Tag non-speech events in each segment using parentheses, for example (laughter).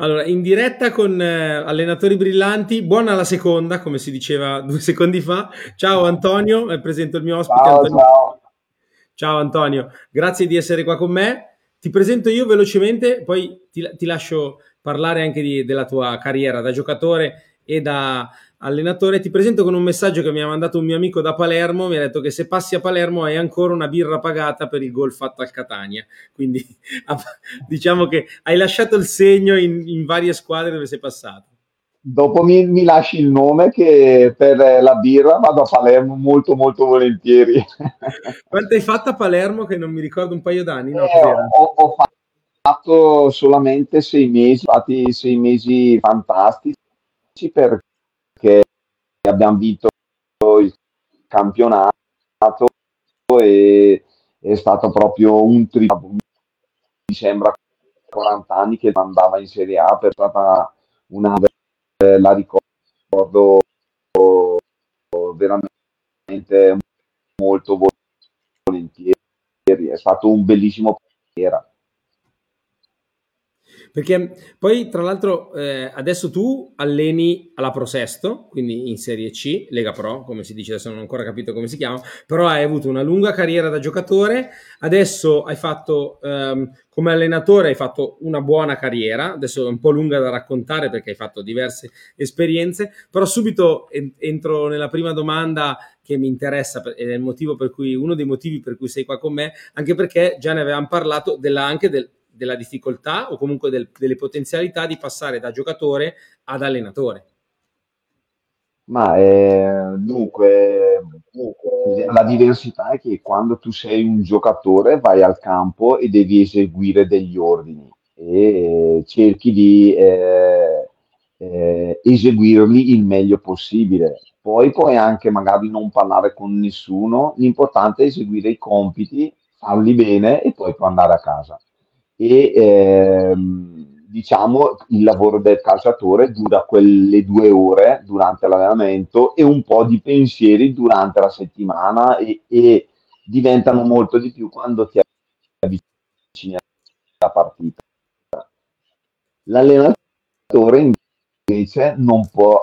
Allora, in diretta con eh, allenatori brillanti, buona la seconda, come si diceva (laughs) due secondi fa. Ciao Antonio, eh, presento il mio ospite. Ciao, Antonio. ciao. Ciao Antonio, grazie di essere qua con me. Ti presento io velocemente, poi ti, ti lascio parlare anche di, della tua carriera da giocatore e da allenatore. Ti presento con un messaggio che mi ha mandato un mio amico da Palermo. Mi ha detto che se passi a Palermo hai ancora una birra pagata per il gol fatto al Catania. Quindi (laughs) diciamo che hai lasciato il segno in, in varie squadre dove sei passato. Dopo mi, mi, lasci il nome che per la birra vado a Palermo molto molto volentieri. (laughs) Quanto hai fatto a Palermo che non mi ricordo un paio d'anni? No, eh, ho, ho, fatto solamente sei mesi, fatti sei mesi fantastici perché abbiamo vinto il campionato e è stato proprio un trip, mi sembra 40 anni che andava in Serie A, per stata una la ricordo veramente molto volentieri. È stato un bellissimo era. Perché poi, tra l'altro, eh, adesso tu alleni alla Pro Sesto, quindi in Serie C, Lega Pro, come si dice, adesso non ho ancora capito come si chiama, però hai avuto una lunga carriera da giocatore, adesso hai fatto, ehm, come allenatore, hai fatto una buona carriera, adesso è un po' lunga da raccontare perché hai fatto diverse esperienze, però subito entro nella prima domanda che mi interessa ed è il motivo per cui, uno dei motivi per cui sei qua con me, anche perché già ne avevamo parlato della, anche del della difficoltà o comunque del, delle potenzialità di passare da giocatore ad allenatore? Ma eh, dunque, la diversità è che quando tu sei un giocatore vai al campo e devi eseguire degli ordini e cerchi di eh, eh, eseguirli il meglio possibile. Poi puoi anche magari non parlare con nessuno, l'importante è eseguire i compiti, farli bene e poi puoi andare a casa e ehm, diciamo il lavoro del calciatore dura quelle due ore durante l'allenamento e un po' di pensieri durante la settimana e, e diventano molto di più quando ti avvicini alla partita. L'allenatore invece non può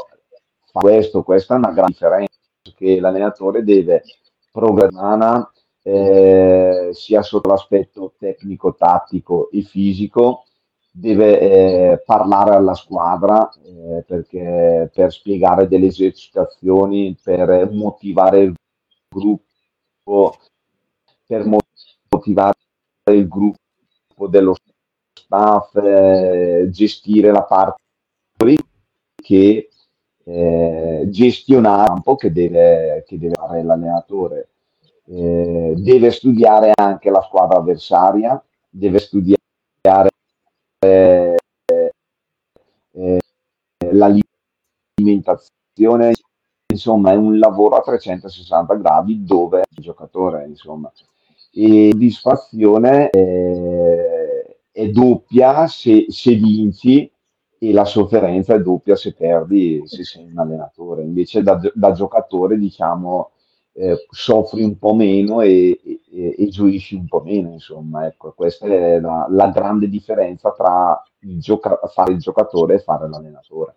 fare questo, questa è una grande differenza, che l'allenatore deve programmare eh, sia sotto l'aspetto tecnico, tattico e fisico, deve eh, parlare alla squadra eh, perché, per spiegare delle esercitazioni, per motivare il gruppo, per motivare il gruppo dello staff, eh, gestire la parte che eh, gestionare un po' che deve, che deve fare l'allenatore eh, deve studiare anche la squadra avversaria, deve studiare eh, eh, l'alimentazione, insomma è un lavoro a 360 gradi dove il giocatore, insomma, e soddisfazione eh, è doppia se, se vinci e la sofferenza è doppia se perdi, se sei un allenatore. Invece da, da giocatore, diciamo, eh, soffri un po' meno e, e, e, gioisci un po' meno, insomma, ecco, questa è la, la grande differenza tra il gioca- fare il giocatore e fare l'allenatore.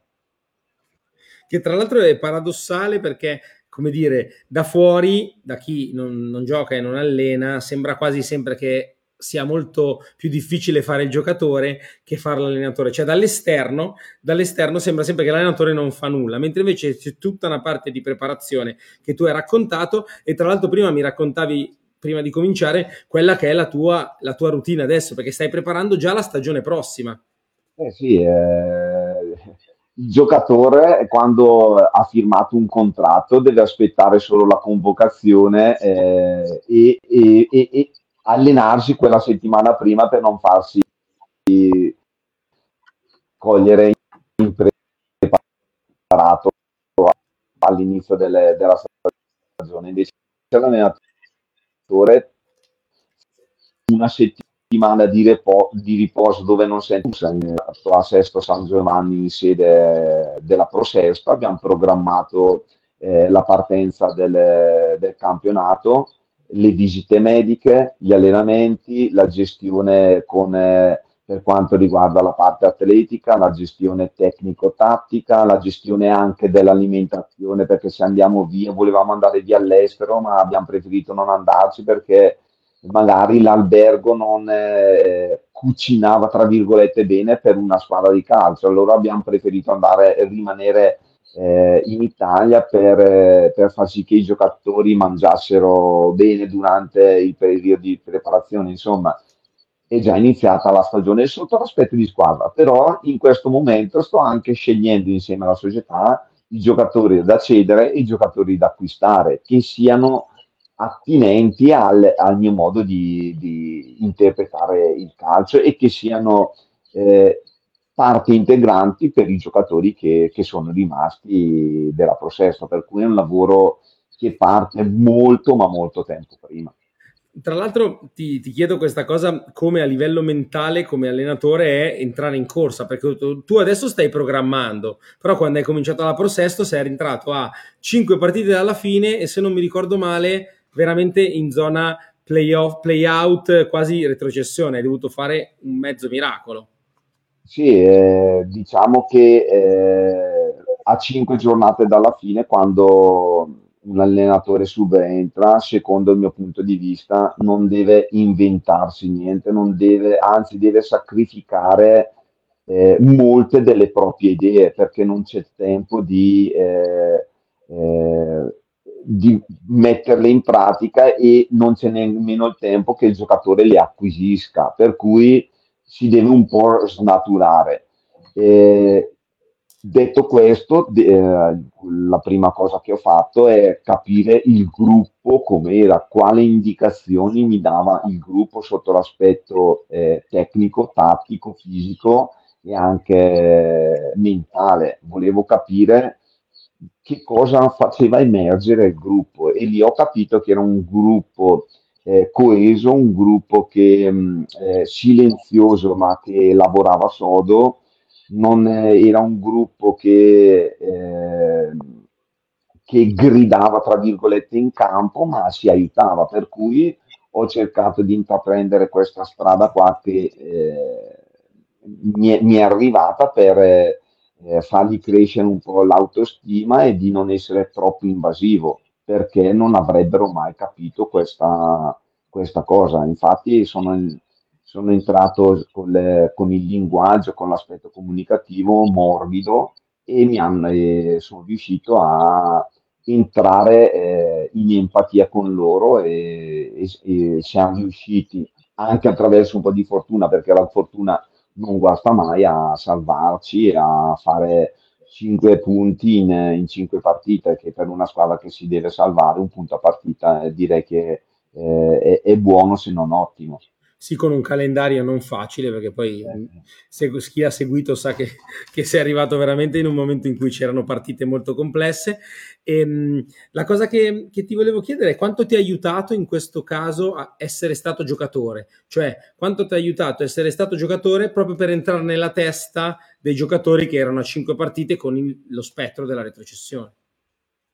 Che tra l'altro è paradossale perché, come dire, da fuori, da chi non, non gioca e non allena, sembra quasi sempre che sia molto più difficile fare il giocatore che fare l'allenatore. Cioè dall'esterno, dall'esterno sembra sempre che l'allenatore non fa nulla, mentre invece c'è tutta una parte di preparazione che tu hai raccontato e tra l'altro prima mi raccontavi prima di cominciare quella che è la tua, la tua routine adesso, perché stai preparando già la stagione prossima. Eh sì, eh, il giocatore quando ha firmato un contratto deve aspettare solo la convocazione eh, e, e, e, allenarsi quella settimana prima per non farsi cogliere impreparato all'inizio delle, della stagione. Invece l'allenatore una settimana di, repo, di riposo dove non sente a Sesto San Giovanni in sede della Prosesto abbiamo programmato eh, la partenza del, del campionato le visite mediche, gli allenamenti, la gestione con, eh, per quanto riguarda la parte atletica, la gestione tecnico-tattica, la gestione anche dell'alimentazione, perché se andiamo via, volevamo andare via all'estero, ma abbiamo preferito non andarci perché magari l'albergo non eh, cucinava, tra virgolette, bene per una squadra di calcio. Allora abbiamo preferito andare e rimanere eh, in Italia per, eh, per, far sì che i giocatori mangiassero bene durante il periodo di preparazione. Insomma, è già iniziata la stagione sotto l'aspetto di squadra, però in questo momento sto anche scegliendo insieme alla società i giocatori da cedere e i giocatori da acquistare, che siano attinenti al, al mio modo di, di, interpretare il calcio e che siano eh, parti integranti per i giocatori che, che sono rimasti della Prosesto, per cui è un lavoro che parte molto ma molto tempo prima. Tra l'altro ti, ti, chiedo questa cosa come a livello mentale, come allenatore, è entrare in corsa, perché tu, adesso stai programmando, però quando hai cominciato la Pro Sesto sei rientrato a 5 partite dalla fine e se non mi ricordo male, veramente in zona playoff, play-out, quasi retrocessione, hai dovuto fare un mezzo miracolo. Sì, eh, diciamo che eh, a 5 giornate dalla fine, quando un allenatore subentra, secondo il mio punto di vista, non deve inventarsi niente, non deve, anzi deve sacrificare eh, molte delle proprie idee perché non c'è tempo di, eh, eh, di, metterle in pratica e non c'è nemmeno il tempo che il giocatore le acquisisca, per cui si deve un po' snaturare. Eh, Detto questo, eh, la prima cosa che ho fatto è capire il gruppo com'era, quali indicazioni mi dava il gruppo sotto l'aspetto eh, tecnico, tattico, fisico e anche mentale. Volevo capire che cosa faceva emergere il gruppo e lì ho capito che era un gruppo eh, coeso, un gruppo che, mm, eh, silenzioso ma che lavorava sodo. Non era un gruppo che, eh, che gridava, tra virgolette, in campo, ma si aiutava, per cui ho cercato di intraprendere questa strada qua che eh, mi, è, mi, è, arrivata per eh, fargli crescere un po' l'autostima e di non essere troppo invasivo, perché non avrebbero mai capito questa, questa cosa. Infatti sono... Sono entrato con, le, con, il linguaggio, con l'aspetto comunicativo morbido e mi hanno, e sono riuscito a entrare eh, in empatia con loro e, e, e, siamo riusciti anche attraverso un po' di fortuna, perché la fortuna non guasta mai a salvarci, a fare 5 punti in, in 5 partite, che per una squadra che si deve salvare un punto a partita eh, direi che eh, è, è buono se non ottimo sì con un calendario non facile perché poi se, chi ha seguito sa che, (laughs) che sei arrivato veramente in un momento in cui c'erano partite molto complesse. E, ehm, la cosa che, che, ti volevo chiedere è quanto ti ha aiutato in questo caso a essere stato giocatore? Cioè quanto ti ha aiutato a essere stato giocatore proprio per entrare nella testa dei giocatori che erano a cinque partite con il, lo spettro della retrocessione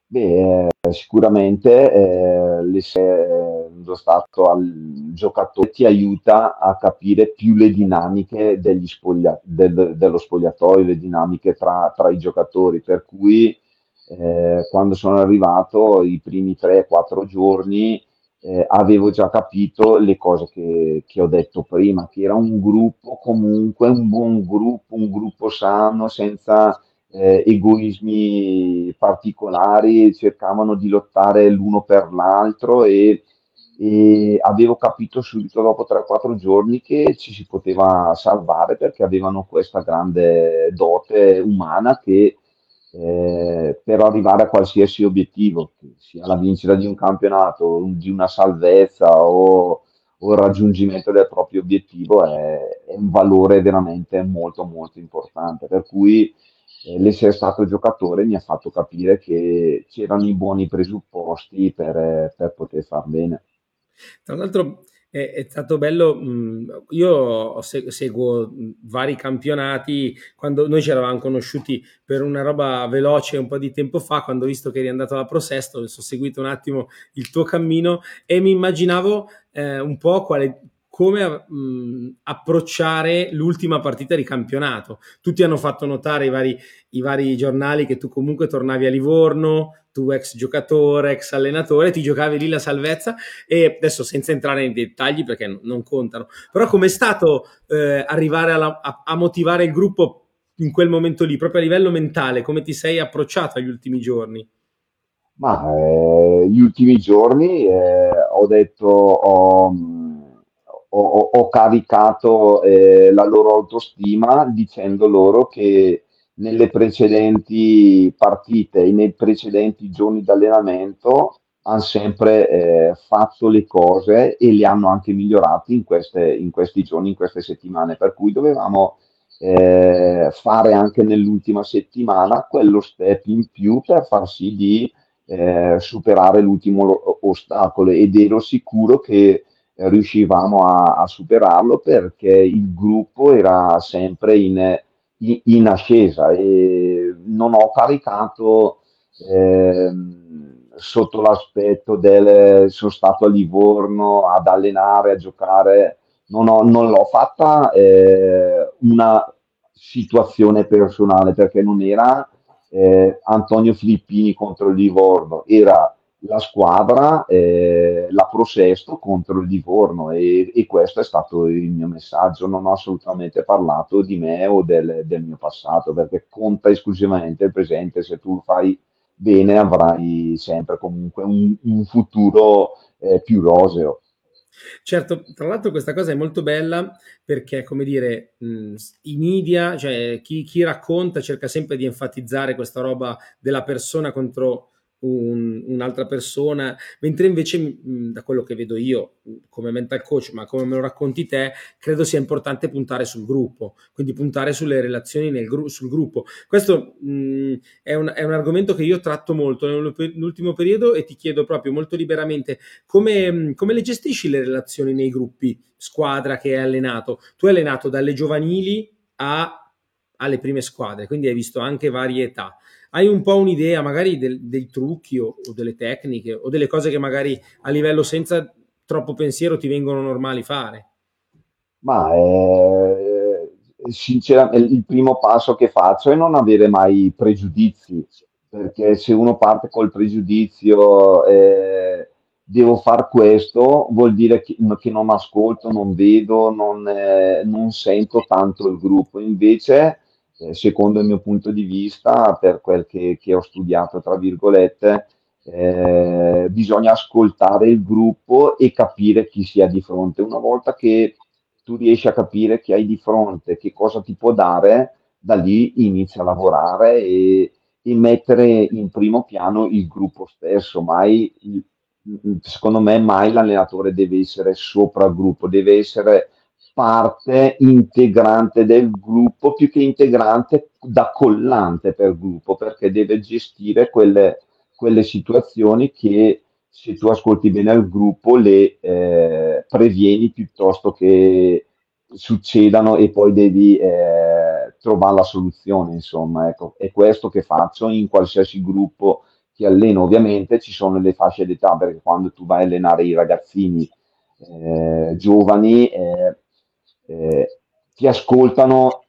Beh, eh, sicuramente eh, l'essendo stato al giocatore ti aiuta a capire più le dinamiche spoglia- del- dello spogliatoio, le dinamiche tra, tra i giocatori, per cui eh, quando sono arrivato i primi 3-4 giorni eh, avevo già capito le cose che, che ho detto prima, che era un gruppo comunque, un buon gruppo, un gruppo sano, senza eh, egoismi particolari, cercavano di lottare l'uno per l'altro e, e avevo capito subito dopo 3-4 giorni che ci si poteva salvare perché avevano questa grande dote umana che eh, per arrivare a qualsiasi obiettivo, sia la vincita di un campionato, di una salvezza o, o il raggiungimento del proprio obiettivo, è, è un valore veramente molto molto importante. Per cui eh, l'essere stato giocatore mi ha fatto capire che c'erano i buoni presupposti per, per poter far bene. Tra l'altro è, è stato bello, io seguo vari campionati, quando noi ci eravamo conosciuti per una roba veloce un po' di tempo fa, quando ho visto che eri andato alla Pro Sesto, ho seguito un attimo il tuo cammino e mi immaginavo eh, un po' quale come mh, approcciare l'ultima partita di campionato. Tutti hanno fatto notare i vari, i vari giornali che tu comunque tornavi a Livorno, tu ex giocatore, ex allenatore, ti giocavi lì la salvezza e adesso senza entrare nei dettagli perché non contano, però com'è stato eh, arrivare alla, a, a motivare il gruppo in quel momento lì, proprio a livello mentale, come ti sei approcciato agli ultimi giorni? Ma eh, gli ultimi giorni eh, ho detto, ho, ho, ho caricato eh, la loro autostima dicendo loro che nelle precedenti partite e nei precedenti giorni d'allenamento hanno sempre eh, fatto le cose e le hanno anche migliorate in, in questi giorni, in queste settimane, per cui dovevamo eh, fare anche nell'ultima settimana quello step in più per far sì di eh, superare l'ultimo ostacolo ed ero sicuro che riuscivamo a, a, superarlo perché il gruppo era sempre in, in, in ascesa e non ho caricato eh, sotto l'aspetto del sono stato a Livorno ad allenare, a giocare, non, ho, non l'ho fatta eh, una situazione personale perché non era eh, Antonio Filippini contro il Livorno, era la squadra, eh, la Prosesto contro il Livorno e, e, questo è stato il mio messaggio, non ho assolutamente parlato di me o del, del mio passato perché conta esclusivamente il presente, se tu fai bene avrai sempre comunque un, un futuro eh, più roseo. Certo, tra l'altro questa cosa è molto bella perché, come dire, i media, cioè chi, chi racconta cerca sempre di enfatizzare questa roba della persona contro un, un'altra persona, mentre invece mh, da quello che vedo io come mental coach, ma come me lo racconti te, credo sia importante puntare sul gruppo, quindi puntare sulle relazioni nel gru- sul gruppo. Questo mh, è, un, è, un, argomento che io tratto molto nell'ultimo periodo e ti chiedo proprio molto liberamente come, come le gestisci le relazioni nei gruppi squadra che hai allenato. Tu hai allenato dalle giovanili a alle prime squadre, quindi hai visto anche varie età hai un po' un'idea magari del, dei trucchi o, o, delle tecniche o delle cose che magari a livello senza troppo pensiero ti vengono normali fare? Ma eh, sinceramente il primo passo che faccio è non avere mai pregiudizi, perché se uno parte col pregiudizio eh, devo fare questo, vuol dire che, che, non ascolto, non vedo, non, eh, non sento tanto il gruppo. Invece eh, secondo il mio punto di vista, per quel che, che ho studiato, tra virgolette, eh, bisogna ascoltare il gruppo e capire chi si ha di fronte. Una volta che tu riesci a capire chi hai di fronte, che cosa ti può dare, da lì inizia a lavorare e, e mettere in primo piano il gruppo stesso. Mai, secondo me, mai l'allenatore deve essere sopra il gruppo, deve essere parte integrante del gruppo più che integrante da collante per gruppo perché deve gestire quelle, quelle situazioni che se tu ascolti bene il gruppo le eh, previeni piuttosto che succedano e poi devi eh, trovare la soluzione insomma ecco. È questo che faccio in qualsiasi gruppo che alleno. Ovviamente ci sono le fasce d'età perché quando tu vai a allenare i ragazzini eh, giovani eh, eh, ti ascoltano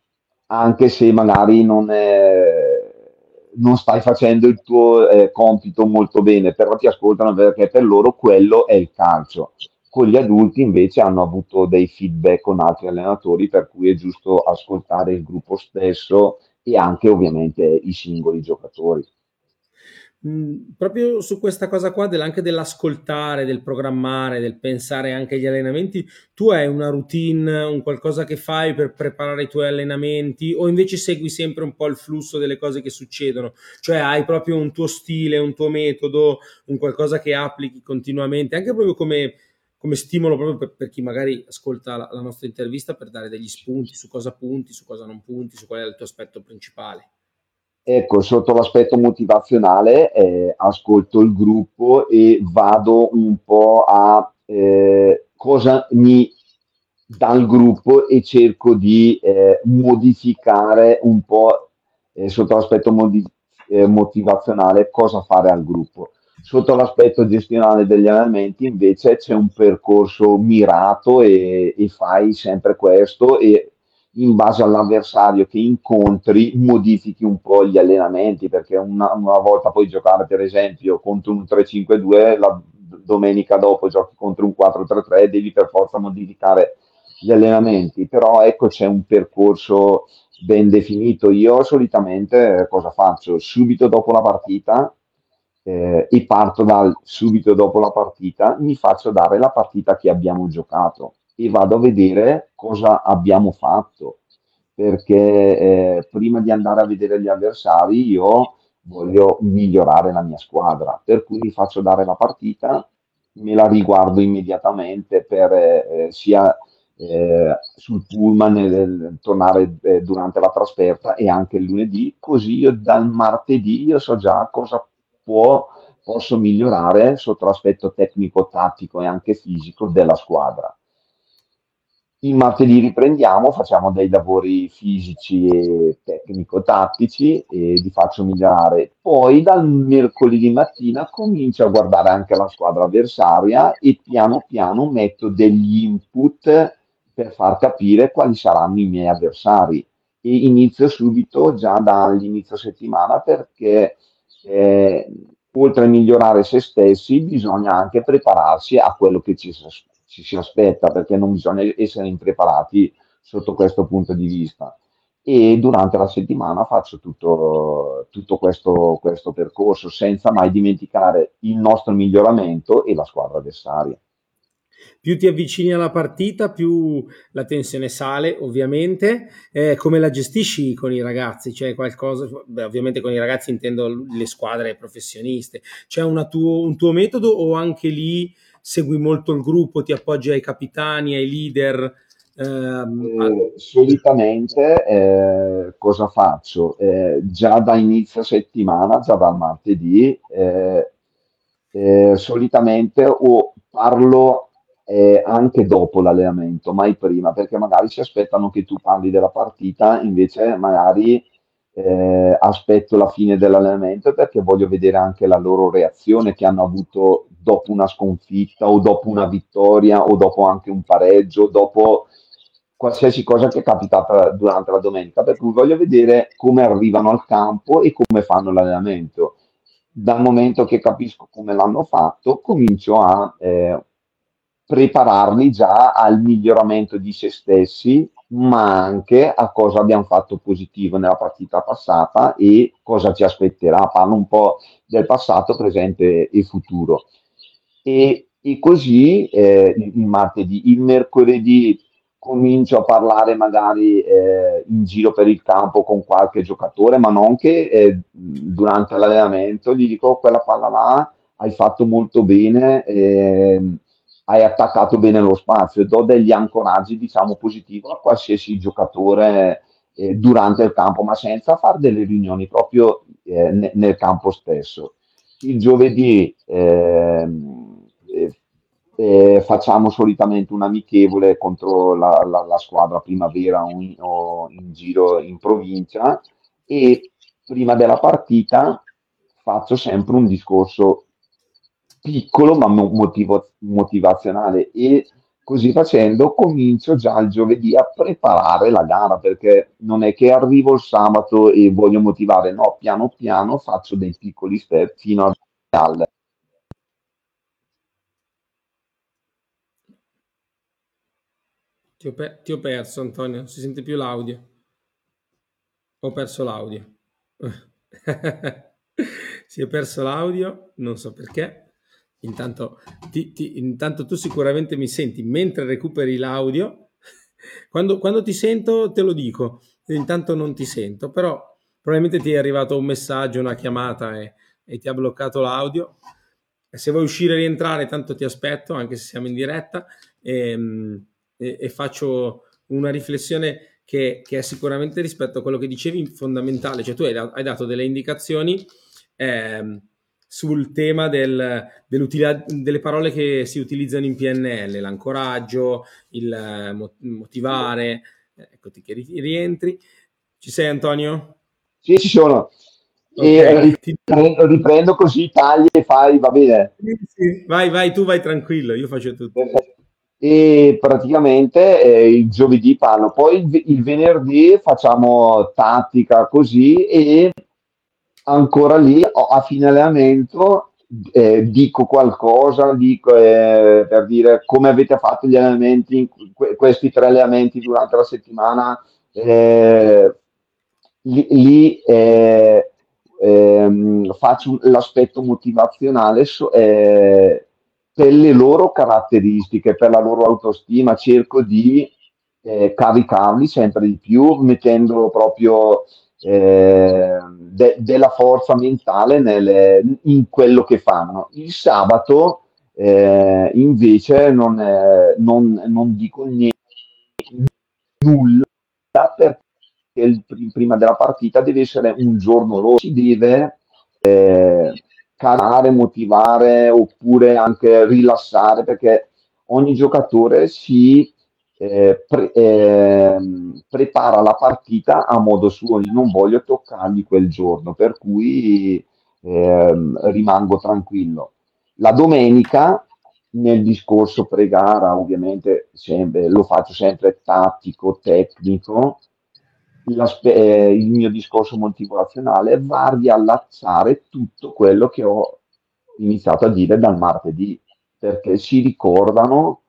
anche se magari non, è, non stai facendo il tuo eh, compito molto bene, però ti ascoltano perché per loro quello è il calcio. Con gli adulti invece hanno avuto dei feedback con altri allenatori per cui è giusto ascoltare il gruppo stesso e anche ovviamente i singoli giocatori. Proprio su questa cosa qua del, anche dell'ascoltare, del programmare, del pensare anche agli allenamenti, tu hai una routine, un qualcosa che fai per preparare i tuoi allenamenti o invece segui sempre un po' il flusso delle cose che succedono? Cioè hai proprio un tuo stile, un tuo metodo, un qualcosa che applichi continuamente, anche proprio come, come stimolo proprio per, per, chi magari ascolta la, la nostra intervista per dare degli spunti su cosa punti, su cosa non punti, su qual è il tuo aspetto principale. Ecco, sotto l'aspetto motivazionale eh, ascolto il gruppo e vado un po' a eh, cosa mi dà il gruppo e cerco di eh, modificare un po' eh, sotto l'aspetto modi- eh, motivazionale cosa fare al gruppo. Sotto l'aspetto gestionale degli allenamenti invece c'è un percorso mirato e, e fai sempre questo e in base all'avversario che incontri modifichi un po' gli allenamenti perché una, una volta puoi giocare per esempio contro un 3-5-2 la domenica dopo giochi contro un 4-3-3 devi per forza modificare gli allenamenti. Però ecco c'è un percorso ben definito. Io solitamente eh, cosa faccio? Subito dopo la partita eh, e parto dal subito dopo la partita mi faccio dare la partita che abbiamo giocato e vado a vedere cosa abbiamo fatto, perché eh, prima di andare a vedere gli avversari io voglio migliorare la mia squadra, per cui mi faccio dare la partita, me la riguardo immediatamente per eh, sia eh, sul pullman nel, tornare eh, durante la trasferta e anche il lunedì, così io dal martedì io so già cosa può, posso migliorare sotto l'aspetto tecnico, tattico e anche fisico della squadra. Il martedì riprendiamo, facciamo dei lavori fisici e tecnico-tattici e li faccio migliorare. Poi dal mercoledì mattina comincio a guardare anche la squadra avversaria e piano piano metto degli input per far capire quali saranno i miei avversari. E inizio subito già dall'inizio settimana perché eh, oltre a migliorare se stessi bisogna anche prepararsi a quello che ci ci si aspetta perché non bisogna essere impreparati sotto questo punto di vista. E durante la settimana faccio tutto, tutto questo, questo percorso senza mai dimenticare il nostro miglioramento e la squadra avversaria più ti avvicini alla partita, più la tensione sale, ovviamente. Eh, come la gestisci con i ragazzi? C'è qualcosa, beh, ovviamente con i ragazzi intendo le squadre professioniste. C'è tuo, un tuo metodo o anche lì segui molto il gruppo, ti appoggi ai capitani, ai leader? Ehm, eh, solitamente eh, cosa faccio? Eh, già da inizio settimana, già dal martedì, eh, eh, solitamente o parlo eh, anche dopo l'allenamento, mai prima, perché magari si aspettano che tu parli della partita, invece magari eh, aspetto la fine dell'allenamento perché voglio vedere anche la loro reazione che hanno avuto dopo una sconfitta o dopo una vittoria o dopo anche un pareggio, dopo qualsiasi cosa che è capitata durante la domenica, per cui voglio vedere come arrivano al campo e come fanno l'allenamento. Dal momento che capisco come l'hanno fatto, comincio a eh, prepararli già al miglioramento di se stessi ma anche a cosa abbiamo fatto positivo nella partita passata e cosa ci aspetterà. Parlo un po' del passato, presente e futuro. E, e così eh, il martedì, il mercoledì comincio a parlare magari eh, in giro per il campo con qualche giocatore, ma non che eh, durante l'allenamento gli dico oh, quella palla là hai fatto molto bene, eh, hai attaccato bene lo spazio e do degli ancoraggi diciamo positivi a qualsiasi giocatore eh, durante il campo ma senza fare delle riunioni proprio eh, ne- nel campo stesso. Il giovedì ehm, eh, eh, facciamo solitamente un amichevole contro la, la, la squadra primavera in, o in giro in provincia e prima della partita faccio sempre un discorso piccolo ma motivo, motivazionale e così facendo comincio già il giovedì a preparare la gara perché non è che arrivo il sabato e voglio motivare, no, piano piano faccio dei piccoli step fino al Ti ho, per- ti ho perso Antonio, si sente più l'audio. Ho perso l'audio. (laughs) si è perso l'audio, non so perché. Intanto, ti, ti, intanto, tu sicuramente mi senti mentre recuperi l'audio. (laughs) Quando, quando, ti sento te lo dico, intanto non ti sento, però probabilmente ti è arrivato un messaggio, una chiamata e, e ti ha bloccato l'audio. Se vuoi uscire e rientrare, tanto ti aspetto, anche se siamo in diretta, e, ehm, e, e faccio una riflessione che, che, è sicuramente rispetto a quello che dicevi fondamentale, cioè tu hai, hai dato delle indicazioni. Eh, sul tema del, delle parole che si utilizzano in PNL, l'ancoraggio, il eh, motivare, eh, eccoti che rientri. Ci sei Antonio? Sì, ci sono. Okay. E riprendo, riprendo, così, tagli e fai, va bene. Sì, sì. Vai, vai, tu vai tranquillo, io faccio tutto. E praticamente eh, il giovedì parlo, poi il, il, venerdì facciamo tattica così e ancora lì a fine allenamento eh, dico qualcosa, dico eh, per dire come avete fatto gli allenamenti, questi tre allenamenti durante la settimana, eh, lì, eh, ehm, faccio l'aspetto motivazionale eh, per le loro caratteristiche, per la loro autostima, cerco di eh, caricarli sempre di più, mettendo proprio eh, de- della forza mentale nelle, in quello che fanno. Il sabato eh, invece non, eh, non, non, dico niente, nulla perché il, prima della partita deve essere un giorno loro, si deve eh, calare, motivare oppure anche rilassare perché ogni giocatore si eh, pre- eh, prepara la partita a modo suo, io non voglio toccargli quel giorno, per cui eh, rimango tranquillo. La domenica nel discorso pre-gara, ovviamente sempre, lo faccio sempre tattico, tecnico, eh, il mio discorso motivazionale va a riallacciare tutto quello che ho iniziato a dire dal martedì, perché si ricordano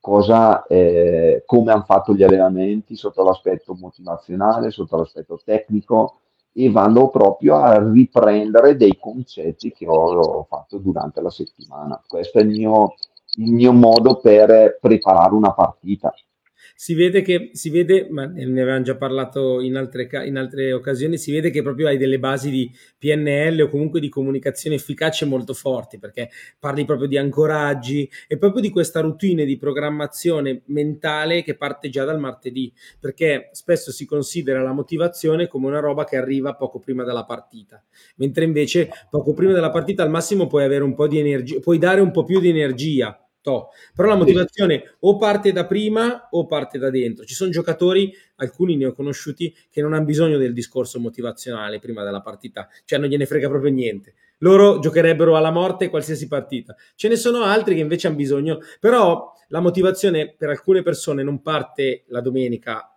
cosa, eh, come hanno fatto gli allenamenti sotto l'aspetto motivazionale, sotto l'aspetto tecnico e vanno proprio a riprendere dei concetti che ho, fatto durante la settimana. Questo è il mio, il mio modo per preparare una partita si vede che, si vede, ma ne avevamo già parlato in altre, in altre occasioni, si vede che proprio hai delle basi di PNL o comunque di comunicazione efficace molto forti, perché parli proprio di ancoraggi e proprio di questa routine di programmazione mentale che parte già dal martedì, perché spesso si considera la motivazione come una roba che arriva poco prima della partita, mentre invece poco prima della partita al massimo puoi avere un po' di energia, puoi dare un po' più di energia To. Però la motivazione o parte da prima o parte da dentro. Ci sono giocatori, alcuni ne ho conosciuti, che non hanno bisogno del discorso motivazionale prima della partita, cioè non gliene frega proprio niente. Loro giocherebbero alla morte qualsiasi partita. Ce ne sono altri che invece hanno bisogno, però la motivazione per alcune persone non parte la domenica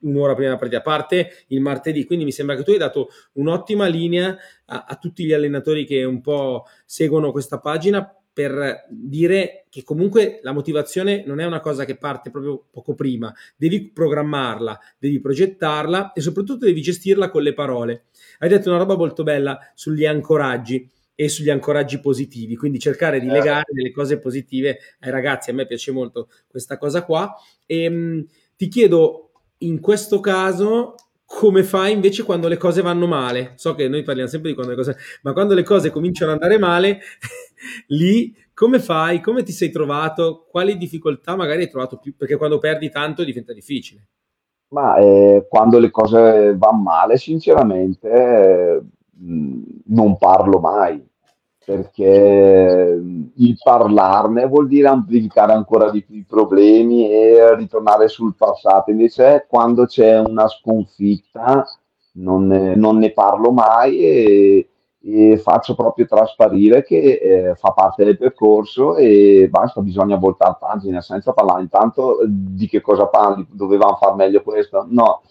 un'ora prima della partita, parte il martedì. Quindi mi sembra che tu hai dato un'ottima linea a, a tutti gli allenatori che un po' seguono questa pagina per dire che comunque la motivazione non è una cosa che parte proprio poco prima, devi programmarla, devi progettarla e soprattutto devi gestirla con le parole. Hai detto una roba molto bella sugli ancoraggi e sugli ancoraggi positivi, quindi cercare di legare delle cose positive ai ragazzi. A me piace molto questa cosa qua e mh, mm, ti chiedo in questo caso come fai invece quando le cose vanno male? So che noi parliamo sempre di quando le cose, ma quando le cose cominciano ad andare male, (laughs) lì come fai? Come ti sei trovato? Quali difficoltà magari hai trovato più? Perché quando perdi tanto diventa difficile. Ma eh, quando le cose vanno male, sinceramente, eh, non parlo mai perché il parlarne vuol dire amplificare ancora di più i problemi e ritornare sul passato. Invece, quando c'è una sconfitta, non ne, non ne parlo mai e, e, faccio proprio trasparire che eh, fa parte del percorso e basta, bisogna voltare pagina senza parlare intanto di che cosa parli, dovevamo far meglio questo. No,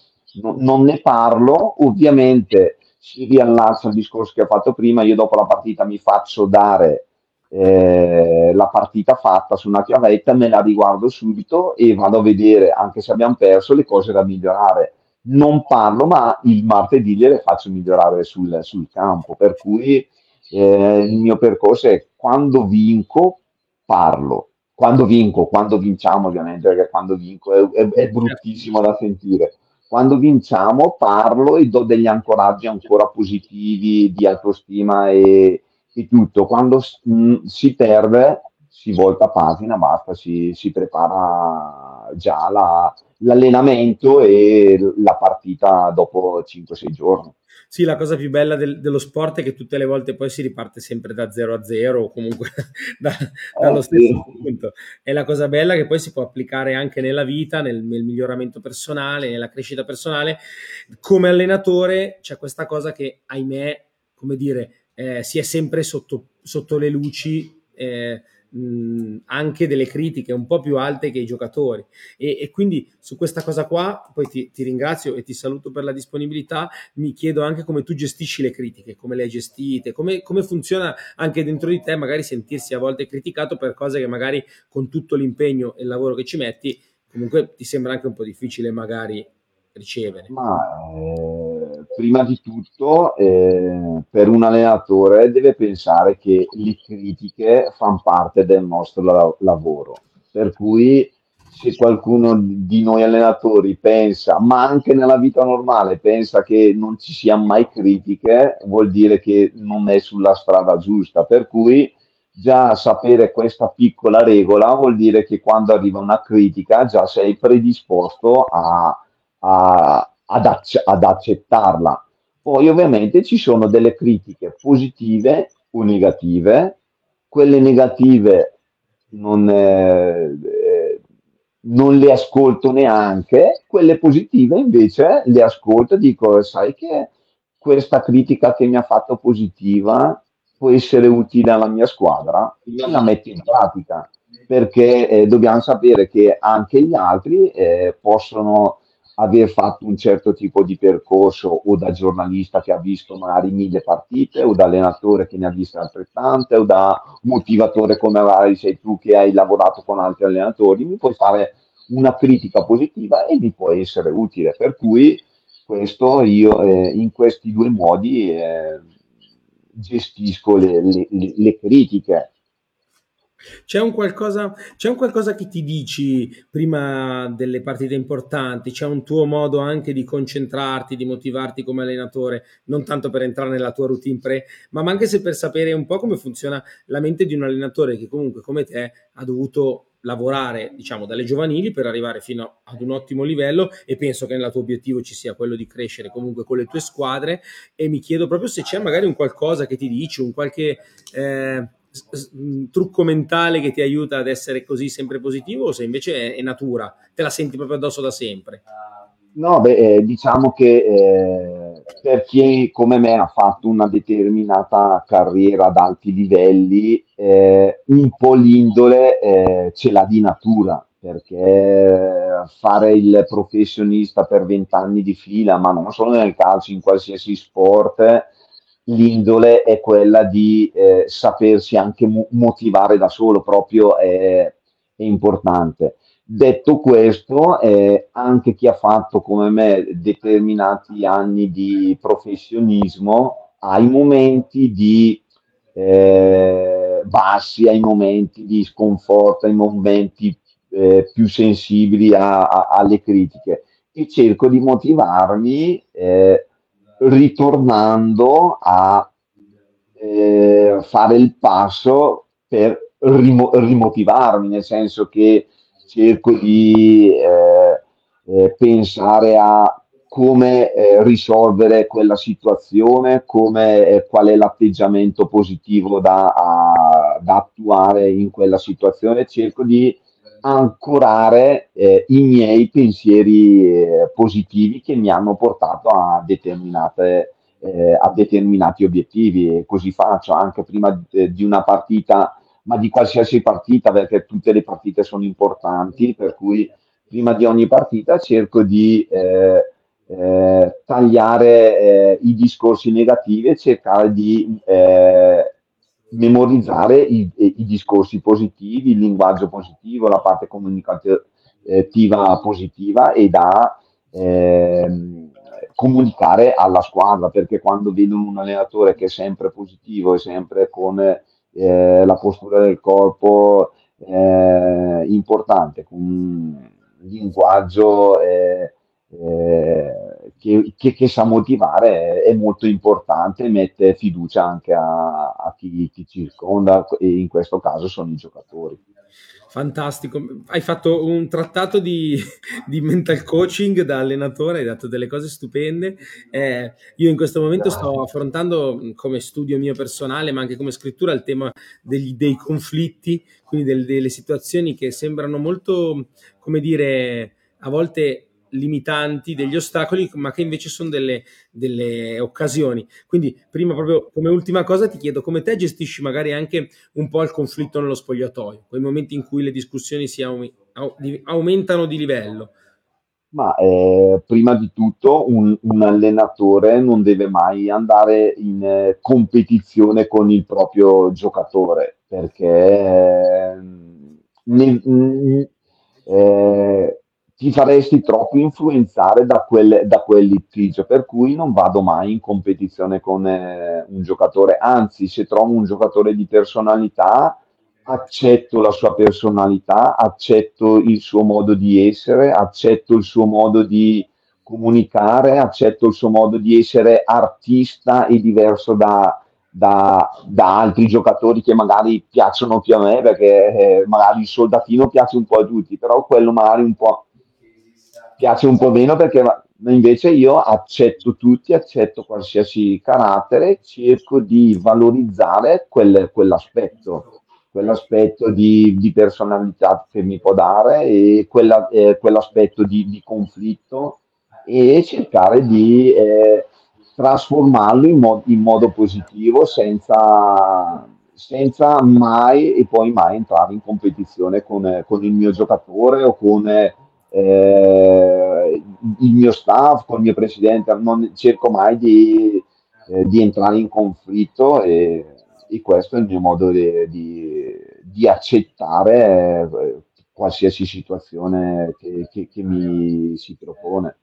no non ne parlo, ovviamente si riallaccia al discorso che ho fatto prima, io dopo la partita mi faccio dare eh, la partita fatta su una chiavetta, me la riguardo subito e vado a vedere, anche se abbiamo perso, le cose da migliorare. Non parlo, ma il martedì le faccio migliorare sul, sul campo, per cui eh, il mio percorso è quando vinco, parlo. Quando vinco, quando vinciamo ovviamente, perché quando vinco è, è, è bruttissimo da sentire quando vinciamo parlo e do degli ancoraggi ancora positivi di autostima e, e tutto. Quando mh, si perde si volta pagina, basta, si, si prepara già la, l'allenamento e la partita dopo 5-6 giorni. Sì, la cosa più bella del, dello sport è che tutte le volte poi si riparte sempre da 0 a 0 o comunque (laughs) da, dallo eh, stesso sì. punto. E la cosa bella è che poi si può applicare anche nella vita, nel, nel miglioramento personale, nella crescita personale. Come allenatore c'è questa cosa che, ahimè, come dire, eh, si è sempre sotto, sotto le luci eh, mh, anche delle critiche un po' più alte che i giocatori. E, e quindi su questa cosa qua, poi ti, ti, ringrazio e ti saluto per la disponibilità, mi chiedo anche come tu gestisci le critiche, come le hai gestite, come, come funziona anche dentro di te magari sentirsi a volte criticato per cose che magari con tutto l'impegno e il lavoro che ci metti, comunque ti sembra anche un po' difficile magari ricevere. Ma eh, prima di tutto, eh, per un allenatore deve pensare che le critiche fanno parte del nostro la- lavoro. Per cui se qualcuno di noi allenatori pensa, ma anche nella vita normale, pensa che non ci siano mai critiche, vuol dire che non è sulla strada giusta. Per cui già sapere questa piccola regola vuol dire che quando arriva una critica già sei predisposto a a, ad, acc- ad accettarla. Poi ovviamente ci sono delle critiche positive o negative, quelle negative non, eh, eh, non le ascolto neanche, quelle positive invece le ascolto e dico, sai che questa critica che mi ha fatto positiva può essere utile alla mia squadra, la metto in pratica, perché eh, dobbiamo sapere che anche gli altri eh, possono aver fatto un certo tipo di percorso o da giornalista che ha visto magari mille partite o da allenatore che ne ha viste altrettante o da motivatore come magari sei tu che hai lavorato con altri allenatori, mi puoi fare una critica positiva e mi può essere utile. Per cui questo io eh, in questi due modi eh, gestisco le, le, le critiche c'è un, qualcosa, c'è un qualcosa che ti dici prima delle partite importanti? C'è un tuo modo anche di concentrarti, di motivarti come allenatore, non tanto per entrare nella tua routine pre, ma anche se per sapere un po' come funziona la mente di un allenatore che comunque come te ha dovuto lavorare diciamo dalle giovanili per arrivare fino ad un ottimo livello e penso che nel tuo obiettivo ci sia quello di crescere comunque con le tue squadre e mi chiedo proprio se c'è magari un qualcosa che ti dici un qualche eh, trucco mentale che ti aiuta ad essere così sempre positivo o se invece è, natura, te la senti proprio addosso da sempre? No, beh, eh, diciamo che eh, per chi come me ha fatto una determinata carriera ad alti livelli, eh, un po' l'indole eh, ce l'ha di natura, perché fare il professionista per vent'anni di fila, ma non solo nel calcio, in qualsiasi sport, l'indole è quella di eh, sapersi anche mo- motivare da solo, proprio è, è importante. Detto questo, eh, anche chi ha fatto come me determinati anni di professionismo ha i momenti di eh, bassi, ha i momenti di sconforto, ha i momenti eh, più sensibili a, a, alle critiche e cerco di motivarmi eh, ritornando a eh, fare il passo per rimo- rimotivarmi, nel senso che cerco di eh, eh, pensare a come eh, risolvere quella situazione, come, eh, qual è l'atteggiamento positivo da, a, da attuare in quella situazione, cerco di ancorare eh, i miei pensieri eh, positivi che mi hanno portato a, eh, a determinati obiettivi. E così faccio anche prima di, di una partita, ma di qualsiasi partita perché tutte le partite sono importanti, per cui prima di ogni partita cerco di eh, eh, tagliare eh, i discorsi negativi e cercare di eh, memorizzare i, i, discorsi positivi, il linguaggio positivo, la parte comunicativa positiva e da eh, comunicare alla squadra, perché quando vedono un allenatore che è sempre positivo e sempre con eh, la postura del corpo eh, importante, con un linguaggio eh, eh, che, che, che, sa motivare è, è, molto importante e mette fiducia anche a, a chi ti circonda e in questo caso sono i giocatori. Fantastico, hai fatto un trattato di, di, mental coaching da allenatore, hai dato delle cose stupende. Eh, io in questo momento sto affrontando come studio mio personale, ma anche come scrittura, il tema degli, dei conflitti, quindi del, delle situazioni che sembrano molto, come dire, a volte limitanti, degli ostacoli, ma che invece sono delle, delle occasioni. Quindi, prima proprio come ultima cosa ti chiedo come te gestisci magari anche un po' il conflitto nello spogliatoio, quei momenti in cui le discussioni si aumentano di livello. Ma eh, prima di tutto un, un, allenatore non deve mai andare in eh, competizione con il proprio giocatore perché eh, ne, eh, ti faresti troppo influenzare da quel, da quel, litigio, per cui non vado mai in competizione con eh, un giocatore, anzi se trovo un giocatore di personalità accetto la sua personalità, accetto il suo modo di essere, accetto il suo modo di comunicare, accetto il suo modo di essere artista e diverso da, da, da altri giocatori che magari piacciono più a me, perché eh, magari il soldatino piace un po' a tutti, però quello magari un po' piace un po' meno perché invece io accetto tutti, accetto qualsiasi carattere, cerco di valorizzare quel, quell'aspetto quell'aspetto di, di, personalità che mi può dare e quella, eh, quell'aspetto di, di, conflitto e cercare di eh, trasformarlo in, mo- in, modo positivo senza, senza, mai e poi mai entrare in competizione con, con il mio giocatore o con eh, il mio staff, con il mio presidente. Non cerco mai di, eh, di entrare in conflitto e e questo è il mio modo di, di, di accettare eh, qualsiasi situazione che, che, che, mi si propone.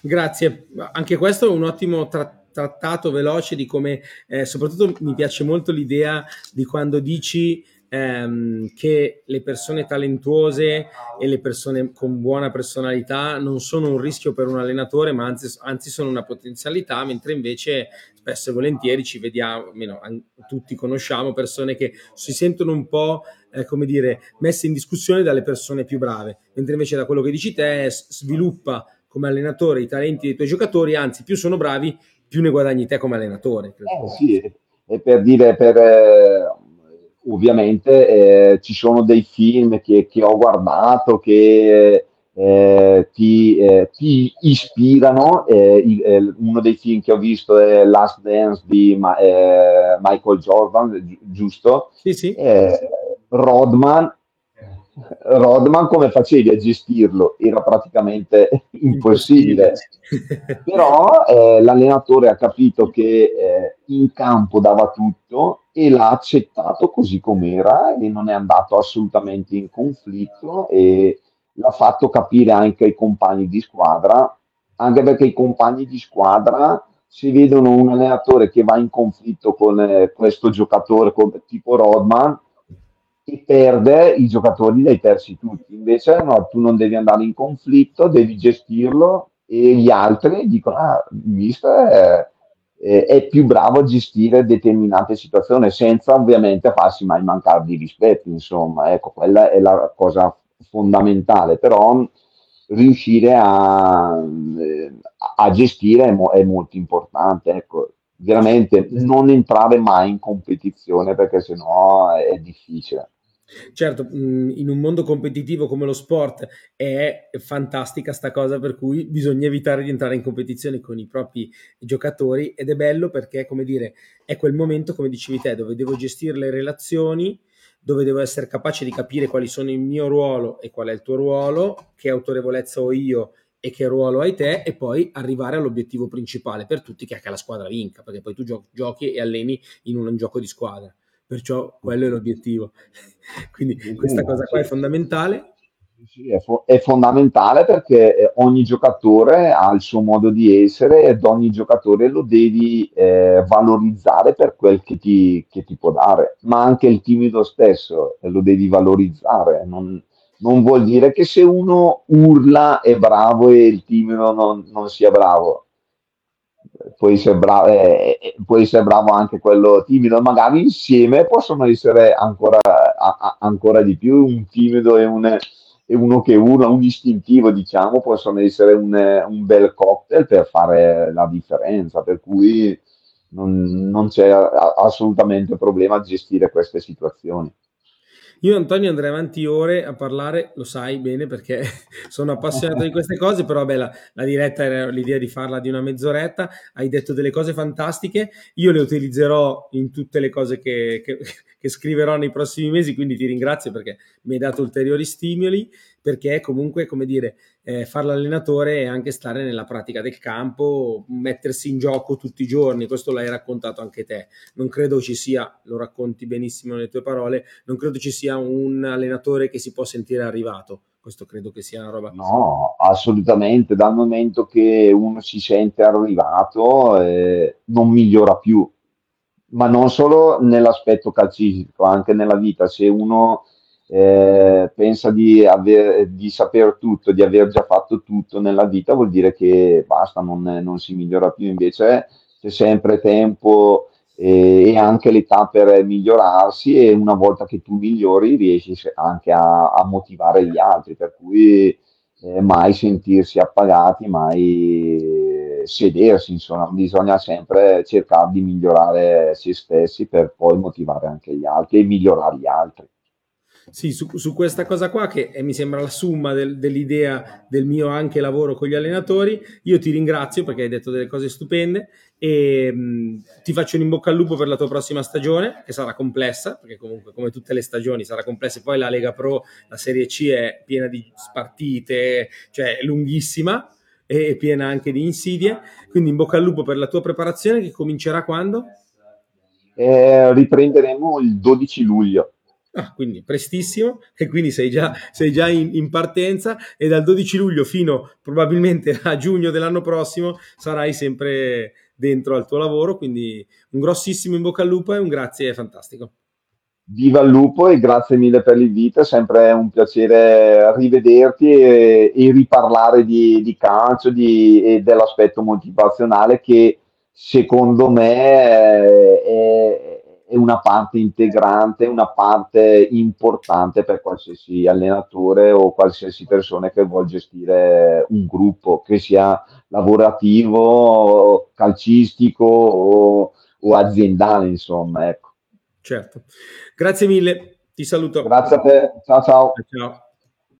Grazie, anche questo è un ottimo tra- trattato veloce di come, eh, soprattutto mi piace molto l'idea di quando dici ehm, che le persone talentuose e le persone con buona personalità non sono un rischio per un allenatore, ma anzi, anzi sono una potenzialità, mentre invece spesso e volentieri ci vediamo, almeno tutti conosciamo persone che si sentono un po' eh, come dire messe in discussione dalle persone più brave, mentre invece da quello che dici te sviluppa come allenatore i talenti dei tuoi giocatori, anzi più sono bravi più ne guadagni te come allenatore. Eh, sì, e per dire, per, eh, ovviamente eh, ci sono dei film che, che ho guardato che eh, ti, eh, ti, ispirano. Il, eh, uno dei film che ho visto è Last Dance di Ma, eh, Michael Jordan, gi- giusto? Sì, sì. Eh, Rodman Rodman come facevi a gestirlo? Era praticamente impossibile. (laughs) Però eh, l'allenatore ha capito che eh, in campo dava tutto e l'ha accettato così com'era e non è andato assolutamente in conflitto e l'ha fatto capire anche ai compagni di squadra, anche perché i compagni di squadra si vedono un allenatore che va in conflitto con eh, questo giocatore con, tipo Rodman e perde i giocatori li hai persi tutti. Invece no, tu non devi andare in conflitto, devi gestirlo e gli altri dicono, ah, mister è, è, è più bravo a gestire determinate situazioni senza ovviamente farsi mai mancare di rispetto, insomma, ecco, quella è la cosa fondamentale, però riuscire a, eh, a gestire è, mo- è molto importante, ecco veramente non entrare mai in competizione perché sennò è difficile. Certo, in un mondo competitivo come lo sport è fantastica sta cosa per cui bisogna evitare di entrare in competizione con i propri giocatori ed è bello perché, come dire, è quel momento, come dicevi te, dove devo gestire le relazioni, dove devo essere capace di capire quali sono il mio ruolo e qual è il tuo ruolo, che autorevolezza ho io e che ruolo hai te e poi arrivare all'obiettivo principale per tutti che è che la squadra vinca, perché poi tu gio- giochi e alleni in un gioco di squadra perciò quello è l'obiettivo. (laughs) Quindi questa cosa qua è fondamentale. Sì, è, fo- è, fondamentale perché eh, ogni giocatore ha il suo modo di essere ed ogni giocatore lo devi eh, valorizzare per quel che ti, che ti, può dare, ma anche il timido stesso eh, lo devi valorizzare. Non, non, vuol dire che se uno urla è bravo e il timido non, non sia bravo può essere, bravo, eh, eh, può essere bravo anche quello timido, magari insieme possono essere ancora, a, a, ancora di più un timido e, un, uno che urla, un istintivo diciamo, possono essere un, un, bel cocktail per fare la differenza, per cui non, non c'è assolutamente problema a gestire queste situazioni. Io Antonio andrei avanti ore a parlare, lo sai bene perché (laughs) sono appassionato di queste cose, però vabbè, la, la, diretta era l'idea di farla di una mezz'oretta, hai detto delle cose fantastiche, io le utilizzerò in tutte le cose che, che, che scriverò nei prossimi mesi, quindi ti ringrazio perché mi hai dato ulteriori stimoli, perché comunque, come dire, eh, fare l'allenatore è anche stare nella pratica del campo, mettersi in gioco tutti i giorni, questo l'hai raccontato anche te. Non credo ci sia, lo racconti benissimo nelle tue parole, non credo ci sia un allenatore che si può sentire arrivato. Questo credo che sia una roba. No, assolutamente. Dal momento che uno si sente arrivato, eh, non migliora più, ma non solo nell'aspetto calcistico, anche nella vita. Se uno eh, pensa di, aver, di saper tutto, di aver già fatto tutto nella vita, vuol dire che basta, non, non si migliora più, invece c'è sempre tempo e, e, anche l'età per migliorarsi e una volta che tu migliori riesci anche a, a motivare gli altri, per cui eh, mai sentirsi appagati, mai sedersi, insomma, bisogna sempre cercare di migliorare se stessi per poi motivare anche gli altri e migliorare gli altri. Sì, su, su, questa cosa qua, che mi sembra la summa del, dell'idea del mio anche lavoro con gli allenatori, io ti ringrazio perché hai detto delle cose stupende e mh, ti faccio un in bocca al lupo per la tua prossima stagione, che sarà complessa, perché comunque come tutte le stagioni sarà complessa, e poi la Lega Pro, la Serie C è piena di partite, cioè lunghissima e piena anche di insidie, quindi in bocca al lupo per la tua preparazione che comincerà quando? Eh, riprenderemo il 12 luglio. Ah, quindi prestissimo e quindi sei già, sei già in, in, partenza e dal 12 luglio fino probabilmente a giugno dell'anno prossimo sarai sempre dentro al tuo lavoro, quindi un grossissimo in bocca al lupo e un grazie fantastico. Viva il lupo e grazie mille per l'invito, è sempre un piacere rivederti e, e riparlare di, di calcio di, e dell'aspetto motivazionale che secondo me è, è una parte integrante, una parte importante per qualsiasi allenatore o qualsiasi persona che vuole gestire un gruppo, che sia lavorativo, calcistico o, o aziendale, insomma. Ecco. Certo. Grazie mille, ti saluto. Grazie a te, ciao ciao. ciao.